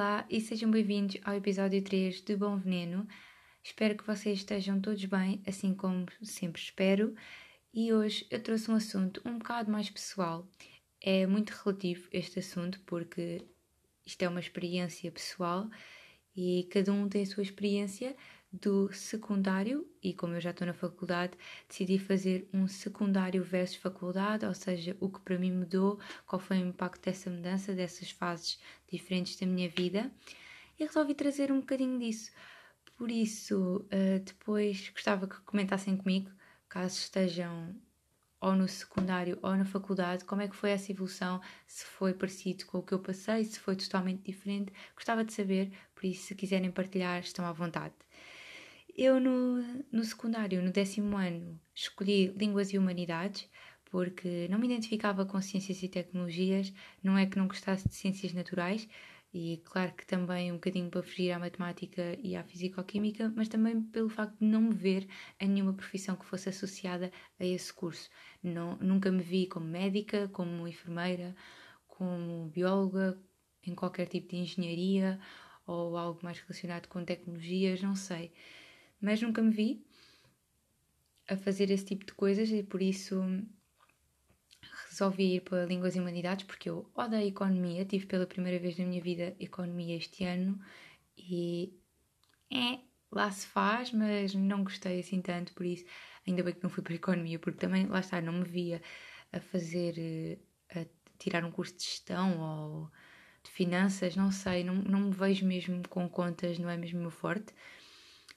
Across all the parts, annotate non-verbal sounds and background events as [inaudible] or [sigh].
Olá e sejam bem-vindos ao episódio 3 de Bom Veneno. Espero que vocês estejam todos bem, assim como sempre espero. E hoje eu trouxe um assunto um bocado mais pessoal. É muito relativo este assunto porque isto é uma experiência pessoal e cada um tem a sua experiência do secundário e como eu já estou na faculdade, decidi fazer um secundário versus faculdade, ou seja, o que para mim mudou, qual foi o impacto dessa mudança, dessas fases diferentes da minha vida e resolvi trazer um bocadinho disso. Por isso, uh, depois gostava que comentassem comigo, caso estejam ou no secundário ou na faculdade, como é que foi essa evolução, se foi parecido com o que eu passei, se foi totalmente diferente, gostava de saber, por isso se quiserem partilhar estão à vontade. Eu no, no secundário, no décimo ano, escolhi Línguas e Humanidades, porque não me identificava com ciências e tecnologias, não é que não gostasse de ciências naturais, e claro que também um bocadinho para fugir à matemática e à fisicoquímica, mas também pelo facto de não me ver em nenhuma profissão que fosse associada a esse curso. Não, nunca me vi como médica, como enfermeira, como bióloga, em qualquer tipo de engenharia ou algo mais relacionado com tecnologias, não sei. Mas nunca me vi a fazer esse tipo de coisas e por isso resolvi ir para Línguas e Humanidades porque eu odeio Economia, tive pela primeira vez na minha vida Economia este ano e é, lá se faz, mas não gostei assim tanto, por isso ainda bem que não fui para Economia, porque também, lá está, não me via a fazer, eh, a tirar um curso de gestão ou de finanças, não sei, não, não me vejo mesmo com contas, não é mesmo meu forte.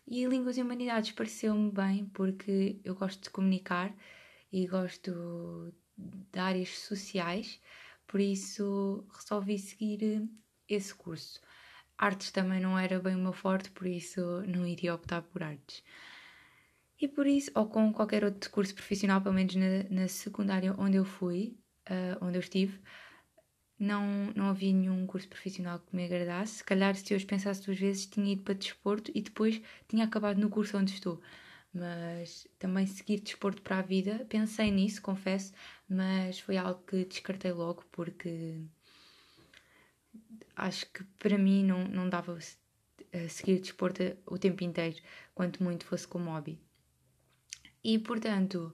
E Línguas e Humanidades pareceu-me bem porque eu gosto de comunicar e gosto de áreas sociais, por isso resolvi seguir esse curso. Artes também não era bem o meu forte, por isso não iria optar por artes. E por isso, ou com qualquer outro curso profissional, pelo menos na, na secundária onde eu fui, uh, onde eu estive, não, não havia nenhum curso profissional que me agradasse. Se calhar, se eu os pensasse duas vezes, tinha ido para desporto e depois tinha acabado no curso onde estou mas também seguir desporto para a vida. Pensei nisso, confesso, mas foi algo que descartei logo porque acho que para mim não, não dava seguir desporto o tempo inteiro, quanto muito fosse como hobby. E portanto,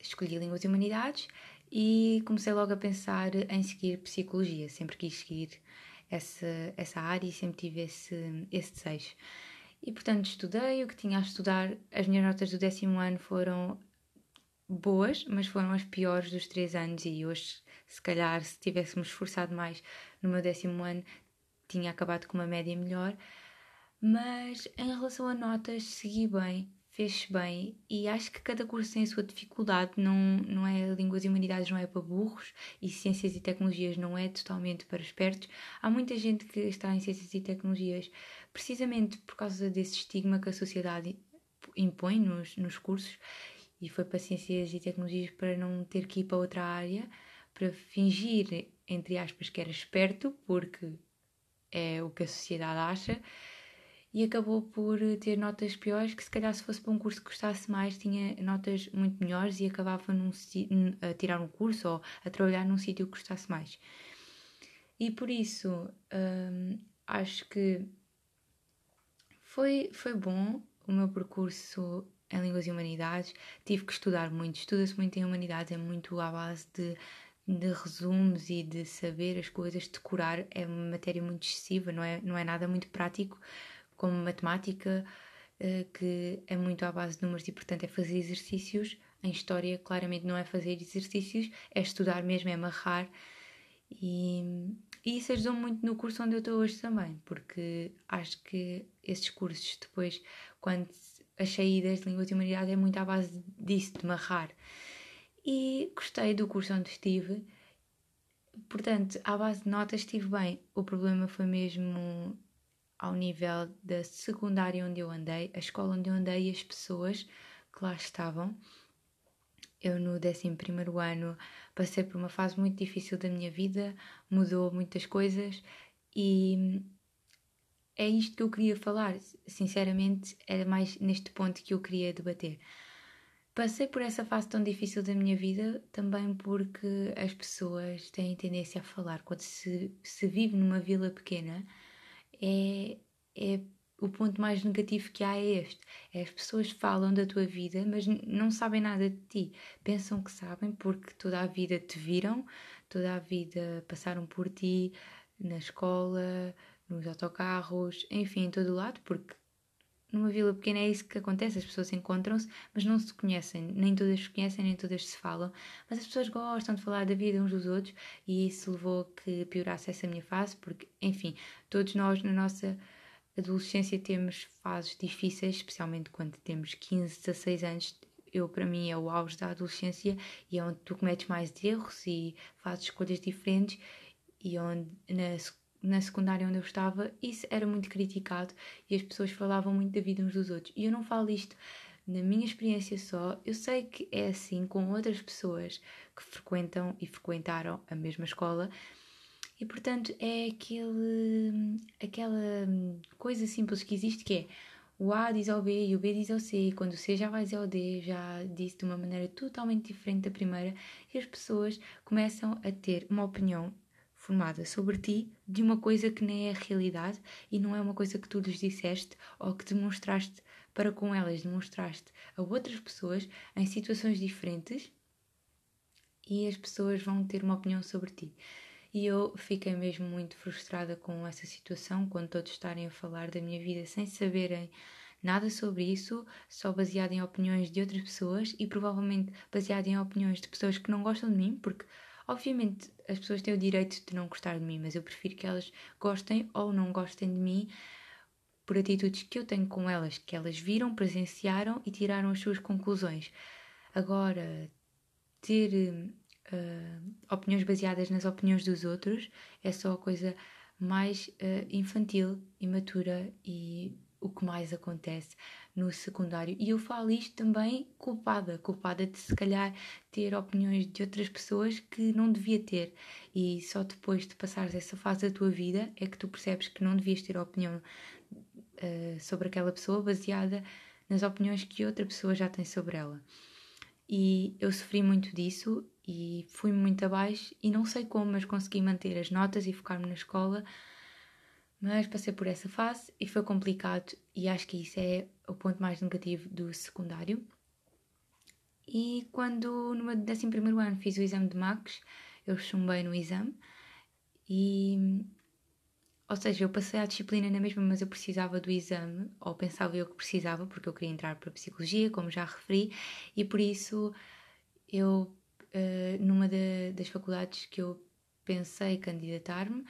escolhi Línguas e Humanidades e comecei logo a pensar em seguir Psicologia. Sempre quis seguir essa, essa área e sempre tive esse, esse desejo. E portanto estudei o que tinha a estudar. As minhas notas do décimo ano foram boas, mas foram as piores dos três anos. E hoje, se calhar, se tivéssemos esforçado mais no meu décimo ano, tinha acabado com uma média melhor. Mas em relação a notas, segui bem, fez bem e acho que cada curso tem a sua dificuldade, não, não é línguas e humanidades, não é para burros e ciências e tecnologias não é totalmente para espertos. Há muita gente que está em ciências e tecnologias precisamente por causa desse estigma que a sociedade impõe nos, nos cursos, e foi para ciências e tecnologias para não ter que ir para outra área, para fingir, entre aspas, que era esperto, porque é o que a sociedade acha, e acabou por ter notas piores, que se calhar se fosse para um curso que gostasse mais, tinha notas muito melhores e acabava num, a tirar um curso ou a trabalhar num sítio que gostasse mais. E por isso, hum, acho que foi, foi bom o meu percurso em Línguas e Humanidades. Tive que estudar muito, estuda-se muito em Humanidades, é muito à base de, de resumos e de saber as coisas, decorar. É uma matéria muito excessiva, não é, não é nada muito prático, como matemática, eh, que é muito à base de números e, portanto, é fazer exercícios. Em História, claramente, não é fazer exercícios, é estudar mesmo, é amarrar. E, e isso ajudou muito no curso onde eu estou hoje também, porque acho que esses cursos depois, quando as saídas de Línguas e Humanidade é muito à base disso, de marrar. E gostei do curso onde estive, portanto, à base de notas estive bem. O problema foi mesmo ao nível da secundária onde eu andei, a escola onde eu andei e as pessoas que lá estavam. Eu, no 11 ano, passei por uma fase muito difícil da minha vida, mudou muitas coisas e é isto que eu queria falar. Sinceramente, era mais neste ponto que eu queria debater. Passei por essa fase tão difícil da minha vida também porque as pessoas têm tendência a falar. Quando se, se vive numa vila pequena, é, é o ponto mais negativo que há é este. É as pessoas falam da tua vida, mas não sabem nada de ti. Pensam que sabem porque toda a vida te viram, toda a vida passaram por ti na escola, nos autocarros, enfim, em todo o lado, porque numa vila pequena é isso que acontece, as pessoas encontram-se, mas não se conhecem, nem todas se conhecem, nem todas se falam, mas as pessoas gostam de falar da vida uns dos outros e isso levou a que piorasse essa minha fase, porque, enfim, todos nós na nossa adolescência temos fases difíceis, especialmente quando temos 15, 16 anos. Eu, para mim, é o auge da adolescência e é onde tu cometes mais erros e fazes escolhas diferentes e onde na, na secundária onde eu estava isso era muito criticado e as pessoas falavam muito da vida uns dos outros. E eu não falo isto na minha experiência só, eu sei que é assim com outras pessoas que frequentam e frequentaram a mesma escola e portanto é aquele, aquela coisa simples que existe que é o A diz ao B e o B diz ao C, e quando o C já vai dizer ao D, já disse de uma maneira totalmente diferente da primeira, e as pessoas começam a ter uma opinião formada sobre ti de uma coisa que nem é realidade e não é uma coisa que tu lhes disseste ou que demonstraste para com elas, demonstraste a outras pessoas em situações diferentes e as pessoas vão ter uma opinião sobre ti. E eu fiquei mesmo muito frustrada com essa situação, quando todos estarem a falar da minha vida sem saberem nada sobre isso, só baseado em opiniões de outras pessoas e provavelmente baseado em opiniões de pessoas que não gostam de mim, porque obviamente as pessoas têm o direito de não gostar de mim, mas eu prefiro que elas gostem ou não gostem de mim por atitudes que eu tenho com elas, que elas viram, presenciaram e tiraram as suas conclusões. Agora, ter uh, opiniões baseadas nas opiniões dos outros é só a coisa mais uh, infantil, imatura e o que mais acontece no secundário. E eu falo isto também culpada, culpada de se calhar ter opiniões de outras pessoas que não devia ter. E só depois de passares essa fase da tua vida é que tu percebes que não devias ter opinião uh, sobre aquela pessoa baseada nas opiniões que outra pessoa já tem sobre ela. E eu sofri muito disso e fui muito abaixo e não sei como, mas consegui manter as notas e focar-me na escola. Mas passei por essa fase e foi complicado, e acho que isso é o ponto mais negativo do secundário. E quando no meu 11 ano fiz o exame de Max, eu chumbei no exame e. Ou seja, eu passei a disciplina na mesma, mas eu precisava do exame, ou pensava eu que precisava, porque eu queria entrar para a psicologia, como já referi, e por isso eu uh, numa das faculdades que eu pensei candidatar-me,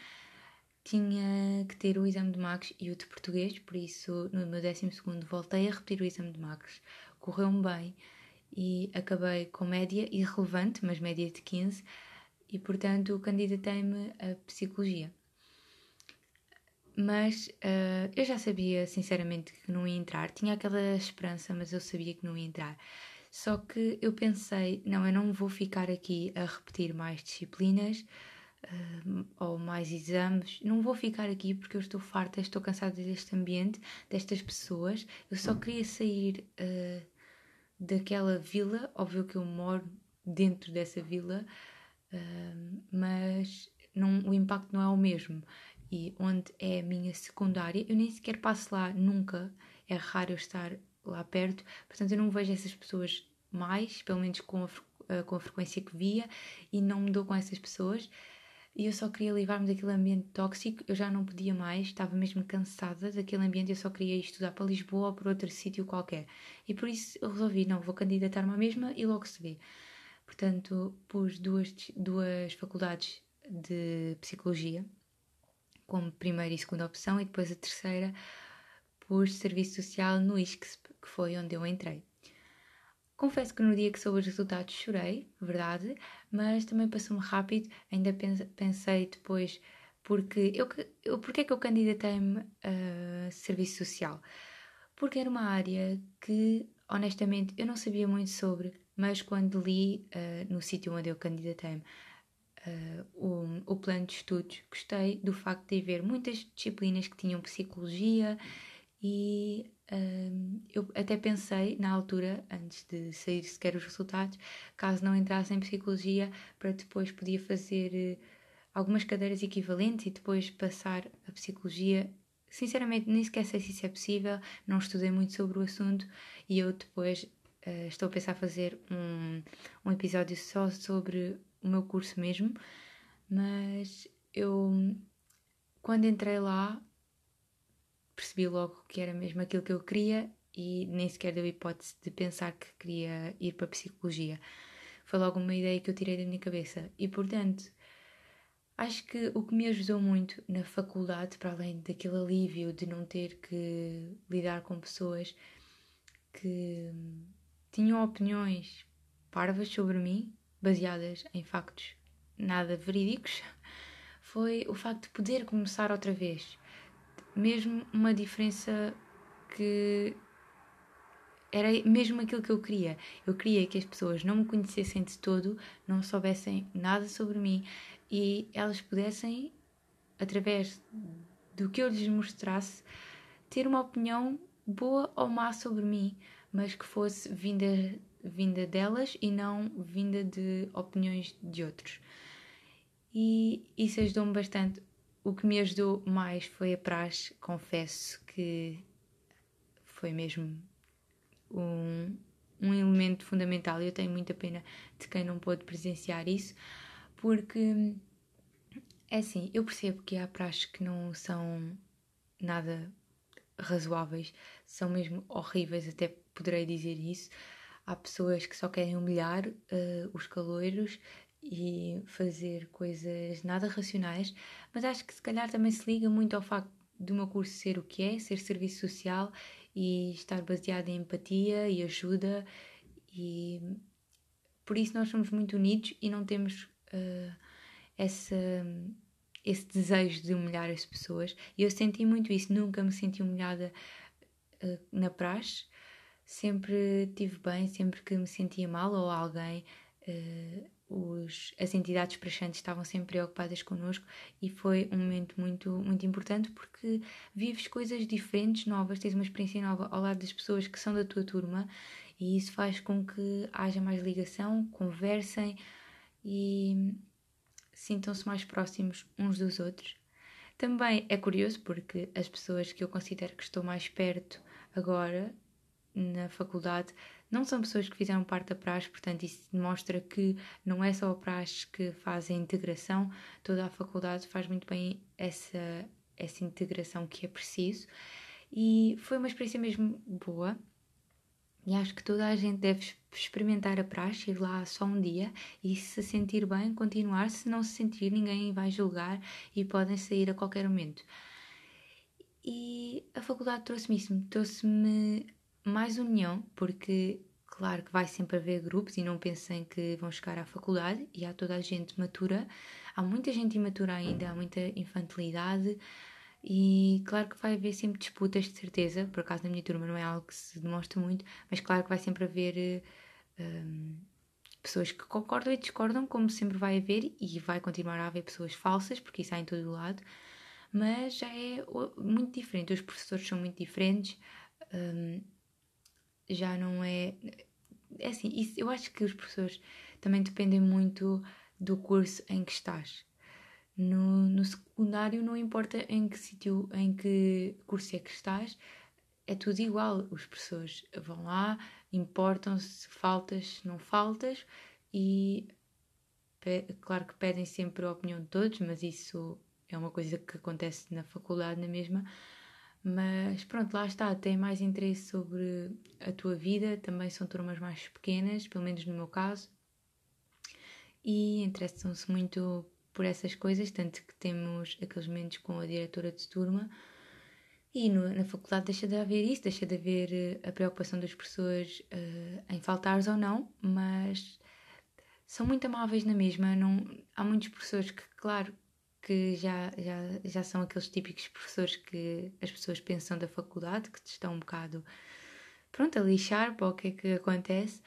tinha que ter o exame de Max e o de português, por isso no meu 12 voltei a repetir o exame de Max. Correu-me bem e acabei com média irrelevante, mas média de 15, e portanto candidatei-me a psicologia. Mas uh, eu já sabia sinceramente que não ia entrar, tinha aquela esperança, mas eu sabia que não ia entrar. Só que eu pensei, não, eu não vou ficar aqui a repetir mais disciplinas uh, ou mais exames, não vou ficar aqui porque eu estou farta, estou cansada deste ambiente, destas pessoas. Eu só queria sair uh, daquela vila, óbvio que eu moro dentro dessa vila, uh, mas não, o impacto não é o mesmo. E onde é a minha secundária, eu nem sequer passo lá nunca. É raro eu estar lá perto, portanto eu não vejo essas pessoas mais, pelo menos com a, eh, com a frequência que via, e não me dou com essas pessoas. E eu só queria livrar-me daquele ambiente tóxico, eu já não podia mais, estava mesmo cansada daquele ambiente, eu só queria ir estudar para Lisboa ou para outro sítio qualquer. E por isso eu resolvi, não, vou candidatar-me à mesma e logo se vê. Portanto, pus duas, duas faculdades de psicologia como primeira e segunda opção, e depois a terceira pus serviço social no ISCSP, que foi onde eu entrei. Confesso que no dia que soube os resultados chorei, verdade, mas também passou-me rápido, ainda pensei depois, porque eu, eu porque é que eu candidatei-me a serviço social? Porque era uma área que, honestamente, eu não sabia muito sobre, mas quando li uh, no sítio onde eu candidatei-me uh, o, o plano de estudos, gostei do facto de haver muitas disciplinas que tinham psicologia e um, eu até pensei na altura, antes de sair sequer os resultados, caso não entrasse em psicologia, para depois podia fazer uh, algumas cadeiras equivalentes e depois passar a psicologia. Sinceramente nem sequer sei se isso é possível, não estudei muito sobre o assunto e eu depois uh, estou a pensar fazer um, um episódio só sobre o meu curso mesmo, mas eu quando entrei lá percebi logo que era mesmo aquilo que eu queria e nem sequer deu hipótese de pensar que queria ir para a psicologia. Foi logo uma ideia que eu tirei da minha cabeça e portanto Acho que o que me ajudou muito na faculdade, para além daquele alívio de não ter que lidar com pessoas que tinham opiniões parvas sobre mim, baseadas em factos nada verídicos, [laughs] foi o facto de poder começar outra vez. Mesmo uma diferença que era mesmo aquilo que eu queria. Eu queria que as pessoas não me conhecessem de todo, não soubessem nada sobre mim, e elas pudessem, através do que eu lhes mostrasse, ter uma opinião boa ou má sobre mim, mas que fosse vinda, vinda delas e não vinda de opiniões de outros. E isso ajudou-me bastante. O que me ajudou mais foi a praxe, confesso que foi mesmo um, um elemento fundamental. Eu tenho muita pena de quem não pôde presenciar isso, porque é assim, eu percebo que há praxes que não são nada razoáveis, são mesmo horríveis, até poderei dizer isso. Há pessoas que só querem humilhar uh, os caloiros e fazer coisas nada racionais, mas acho que se calhar também se liga muito ao facto do meu curso ser o que é, ser serviço social e estar baseado em empatia e ajuda e por isso nós somos muito unidos e não temos uh, essa, esse desejo de humilhar as pessoas. E eu senti muito isso, nunca me senti humilhada uh, na praxe. Sempre tive bem, sempre que me sentia mal ou alguém, uh, os, as entidades praxantes estavam sempre preocupadas connosco e foi um momento muito, muito importante porque vives coisas diferentes, novas, tens uma experiência nova ao lado das pessoas que são da tua turma e isso faz com que haja mais ligação, conversem e sintam-se mais próximos uns dos outros. Também é curioso porque as pessoas que eu considero que estou mais perto agora na faculdade não são pessoas que fizeram parte da praxe, portanto, isso demonstra que não é só a praxe que faz a integração, toda a faculdade faz muito bem essa, essa integração que é preciso. E foi uma experiência mesmo boa. E acho que toda a gente deve experimentar a praxe, ir lá só um dia e se sentir bem, continuar. Se não se sentir, ninguém vai julgar e podem sair a qualquer momento. E a faculdade trouxe-me isso, trouxe-me mais união, porque claro que vai sempre haver grupos e não pensem que vão chegar à faculdade e há toda a gente matura. Há muita gente imatura ainda, há muita infantilidade e claro que vai haver sempre disputas, de certeza. Por acaso, na minha turma não é algo que se demonstra muito, mas claro que vai sempre haver um, pessoas que concordam e discordam, como sempre vai haver, e vai continuar a haver pessoas falsas, porque isso há em todo o lado. Mas já é muito diferente, os professores são muito diferentes, um, já não é. É assim, isso, eu acho que os professores também dependem muito do curso em que estás. No, no secundário não importa em que sítio, em que curso é que estás, é tudo igual. Os professores vão lá, importam-se faltas, não faltas, e claro que pedem sempre a opinião de todos, mas isso é uma coisa que acontece na faculdade na mesma. Mas pronto, lá está, tem mais interesse sobre a tua vida, também são turmas mais pequenas, pelo menos no meu caso, e interessam-se muito por essas coisas, tanto que temos aqueles momentos com a diretora de turma. E no, na faculdade deixa de haver isso, deixa de haver uh, a preocupação das pessoas uh, em faltares ou não, mas são muito amáveis na mesma. Não, há muitos professores que, claro, que já, já, já são aqueles típicos professores que as pessoas pensam da faculdade, que te estão um bocado pronto, a lixar para o que é que acontece,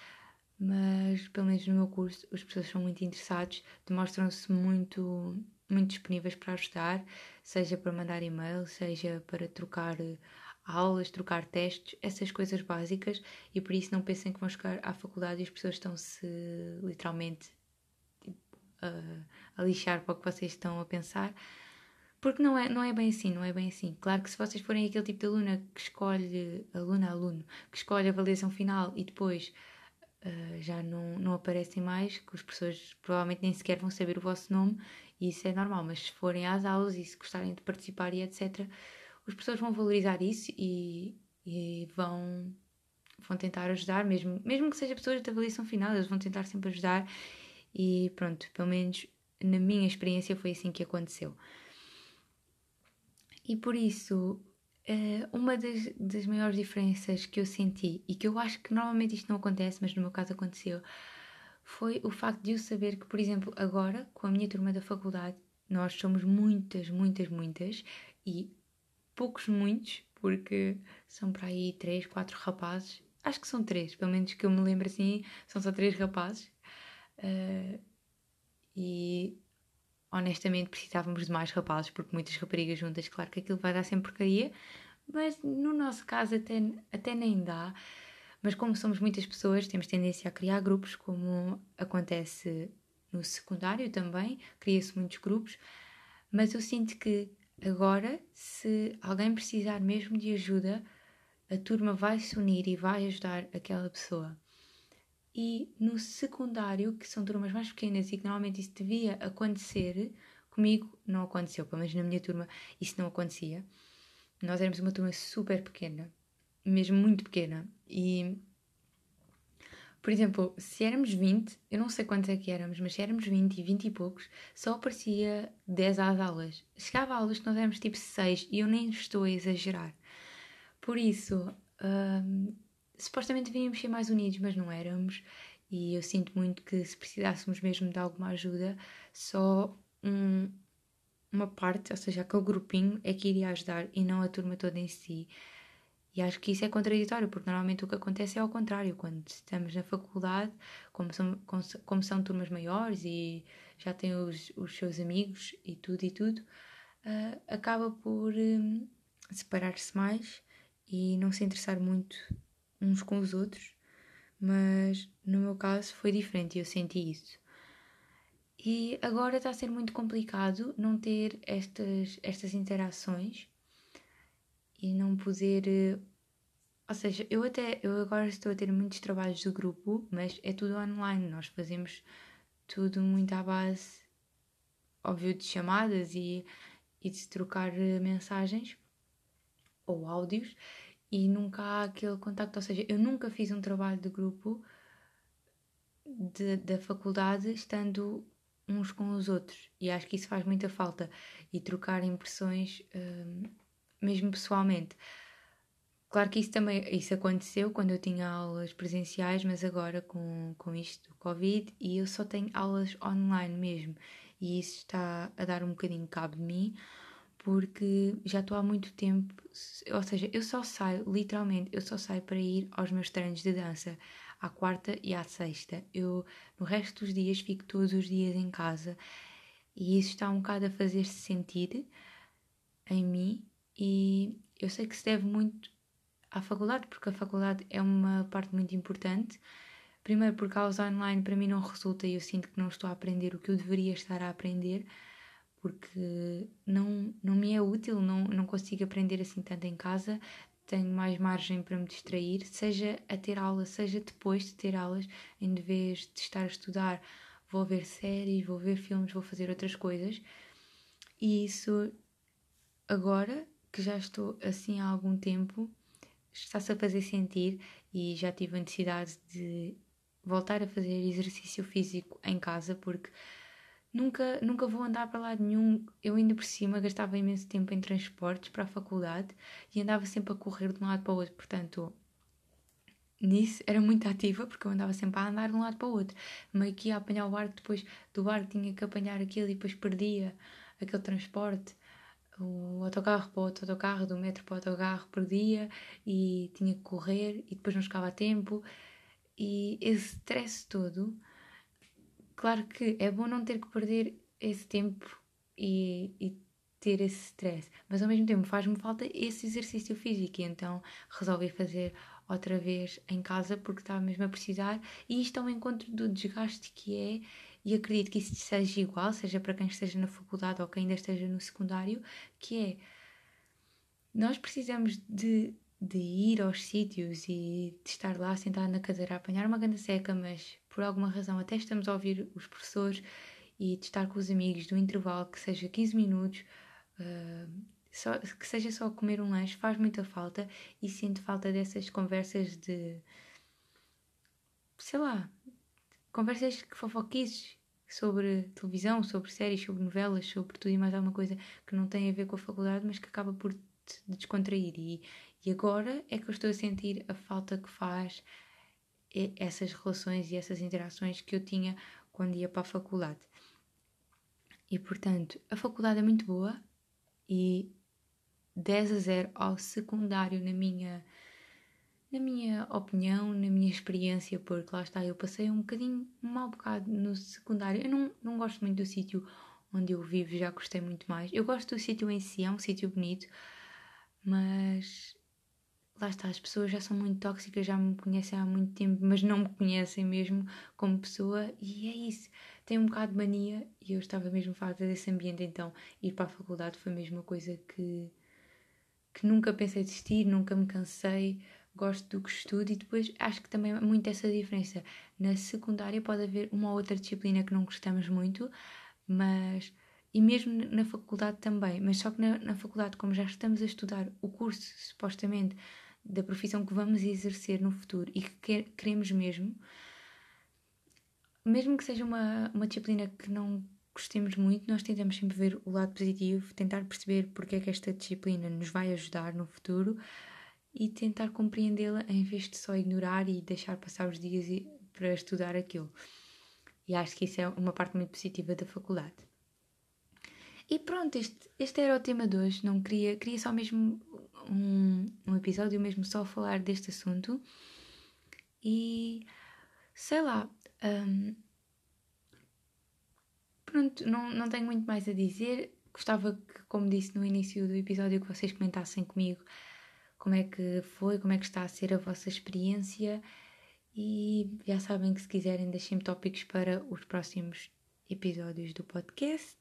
mas pelo menos no meu curso os professores são muito interessados, demonstram-se muito, muito disponíveis para ajudar, seja para mandar e-mail, seja para trocar eh, aulas, trocar testes, essas coisas básicas, e por isso não pensem que vão chegar à faculdade e as pessoas estão-se literalmente a, a lixar para o que vocês estão a pensar, porque não é, não é bem assim, não é bem assim. Claro que se vocês forem aquele tipo de aluna que escolhe, aluna, aluno, que escolhe a avaliação final e depois uh, já não, não aparecem mais, que as pessoas provavelmente nem sequer vão saber o vosso nome, e isso é normal, mas se forem às aulas e se gostarem de participar e etc., as pessoas vão valorizar isso e, e vão, vão tentar ajudar, mesmo, mesmo que seja pessoas de avaliação final, eles vão tentar sempre ajudar e pronto, pelo menos na minha experiência foi assim que aconteceu. E por isso, eh, uma das, das maiores diferenças que eu senti, e que eu acho que normalmente isto não acontece, mas no meu caso aconteceu, foi o facto de eu saber que, por exemplo, agora, com a minha turma da faculdade, nós somos muitas, muitas, muitas, e poucos, muitos, porque são para aí três, quatro rapazes. Acho que são três, pelo menos que eu me lembro assim, são só três rapazes. Uh, e honestamente precisávamos de mais rapazes, porque muitas raparigas juntas, claro que aquilo vai dar sempre porcaria, mas no nosso caso até, até nem dá. Mas como somos muitas pessoas, temos tendência a criar grupos, como acontece no secundário também, cria-se muitos grupos, mas eu sinto que agora, se alguém precisar mesmo de ajuda, a turma vai se unir e vai ajudar aquela pessoa. E no secundário, que são turmas mais pequenas e que normalmente isso devia acontecer, comigo não aconteceu, pelo menos na minha turma isso não acontecia. Nós éramos uma turma super pequena, mesmo muito pequena. E, por exemplo, se éramos 20, eu não sei quantos é que éramos, mas se éramos 20 e 20 e poucos, só aparecia 10 às aulas. Chegava a aulas que nós éramos tipo 6 e eu nem estou a exagerar. Por isso, hum, supostamente devíamos ser mais unidos, mas não éramos. E eu sinto muito que se precisássemos mesmo de alguma ajuda, só um, uma parte, ou seja, aquele grupinho, é que iria ajudar e não a turma toda em si. E acho que isso é contraditório, porque normalmente o que acontece é ao contrário. Quando estamos na faculdade, como são, como são turmas maiores e já têm os, os seus amigos e tudo e tudo, uh, acaba por um, separar-se mais e não se interessar muito uns com os outros, mas no meu caso foi diferente eu senti isso. E agora está a ser muito complicado não ter estas, estas interações e não poder. Eh, ou seja, eu até eu agora estou a ter muitos trabalhos do grupo, mas é tudo online. Nós fazemos tudo muito à base, óbvio, de chamadas e, e de trocar eh, mensagens ou áudios e nunca há aquele contacto. Ou seja, eu nunca fiz um trabalho de grupo de, da faculdade estando uns com os outros e acho que isso faz muita falta e trocar impressões um, mesmo pessoalmente. Claro que isso também isso aconteceu quando eu tinha aulas presenciais, mas agora com, com isto do Covid e eu só tenho aulas online mesmo e isso está a dar um bocadinho cabo de mim porque já estou há muito tempo, ou seja, eu só saio, literalmente, eu só saio para ir aos meus treinos de dança, à quarta e à sexta. Eu, no resto dos dias, fico todos os dias em casa e isso está um bocado a fazer-se sentir em mim e eu sei que se deve muito à faculdade, porque a faculdade é uma parte muito importante. Primeiro, porque a aulas online para mim não resulta e eu sinto que não estou a aprender o que eu deveria estar a aprender porque não, não me é útil, não, não consigo aprender assim tanto em casa, tenho mais margem para me distrair, seja a ter aula, seja depois de ter aulas, em vez de estar a estudar, vou ver séries, vou ver filmes, vou fazer outras coisas. E isso agora que já estou assim há algum tempo, está-se a fazer sentir e já tive a necessidade de voltar a fazer exercício físico em casa porque nunca, nunca vou andar para lado nenhum. Eu ainda por cima gastava imenso tempo em transportes para a faculdade e andava sempre a correr de um lado para o outro. Portanto, nisso era muito ativa porque eu andava sempre a andar de um lado para o outro. Meio que ia apanhar o barco, depois do barco tinha que apanhar aquilo e depois perdia aquele transporte. O autocarro para o outro autocarro, do metro para o autocarro, perdia e tinha que correr e depois não chegava a tempo. E esse stress todo Claro que é bom não ter que perder esse tempo e, e ter esse stress, mas ao mesmo tempo faz-me falta esse exercício físico, e então resolvi fazer outra vez em casa porque estava mesmo a precisar, e isto é um encontro do desgaste que é e acredito que isso seja igual, seja para quem esteja na faculdade ou quem ainda esteja no secundário, que é nós precisamos de, de ir aos sítios e de estar lá sentado na cadeira a apanhar uma ganda seca, mas por alguma razão até estamos a ouvir os professores e de estar com os amigos do intervalo, que seja 15 minutos, uh, só, que seja só comer um lanche, faz muita falta e sinto falta dessas conversas de. sei lá. conversas que fofoquices sobre televisão, sobre séries, sobre novelas, sobre tudo e mais alguma coisa que não tem a ver com a faculdade, mas que acaba por te descontrair. E, e agora é que eu estou a sentir a falta que faz essas relações e essas interações que eu tinha quando ia para a faculdade. E portanto, a faculdade é muito boa e 10 a 0 ao secundário na minha na minha opinião, na minha experiência, porque lá está, eu passei um bocadinho, um mau bocado no secundário. Eu não, não gosto muito do sítio onde eu vivo, já gostei muito mais. Eu gosto do sítio em si, é um sítio bonito, mas lá está, as pessoas já são muito tóxicas, já me conhecem há muito tempo, mas não me conhecem mesmo como pessoa, e é isso. Tenho um bocado de mania e eu estava mesmo farta desse ambiente, então ir para a faculdade foi a mesma coisa que, que nunca pensei desistir, nunca me cansei, gosto do que estudo e depois acho que também é muito essa diferença. Na secundária pode haver uma ou outra disciplina que não gostamos muito, mas e mesmo na faculdade também, mas só que na, na, faculdade, como já estamos a estudar o curso, supostamente, da profissão que vamos exercer no futuro e que quer, queremos mesmo, mesmo que seja uma, uma disciplina que não gostemos muito, nós tentamos sempre ver o lado positivo, tentar perceber porque é que esta disciplina nos vai ajudar no futuro e tentar compreendê-la em vez de só ignorar e deixar passar os dias para estudar aquilo. E acho que isso é uma parte muito positiva da faculdade. E pronto, este, este era o tema de hoje. Não queria, queria só mesmo um, um episódio mesmo só falar deste assunto. E sei lá. Um, pronto, não, não tenho muito mais a dizer. Gostava que, como disse no início do episódio, que vocês comentassem comigo como é que foi, como é que está a ser a vossa experiência. E já sabem que se quiserem deixem-me tópicos para os próximos episódios do podcast.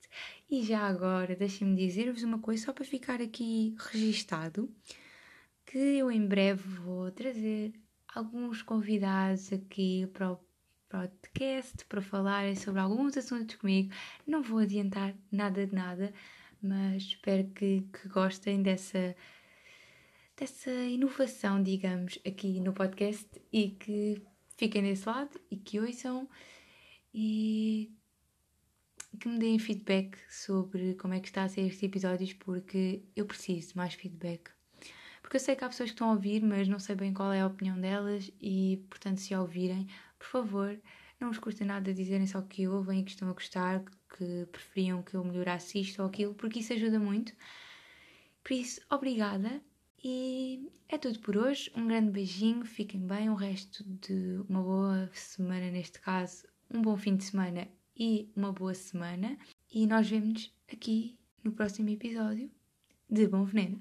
E já agora, deixem-me dizer-vos uma coisa só para ficar aqui registado, que eu em breve vou trazer alguns convidados aqui para o podcast para falarem sobre alguns assuntos comigo. Não vou adiantar nada de nada, mas espero que, que gostem dessa dessa inovação, digamos, aqui no podcast e que fiquem desse lado e que ouçam e que me deem feedback sobre como é que está a ser estes episódios, porque eu preciso de mais feedback. Porque eu sei que há pessoas que estão a ouvir, mas não sei bem qual é a opinião delas e, portanto, se a ouvirem, por favor, não vos custa nada dizerem só que ouvem e que estão a gostar, que preferiam que eu melhorasse isto ou aquilo, porque isso ajuda muito. Por isso, obrigada e é tudo por hoje. Um grande beijinho, fiquem bem. O resto de uma boa semana, neste caso, um bom fim de semana e uma boa semana. E nós vemos aqui no próximo episódio de Bom Veneno.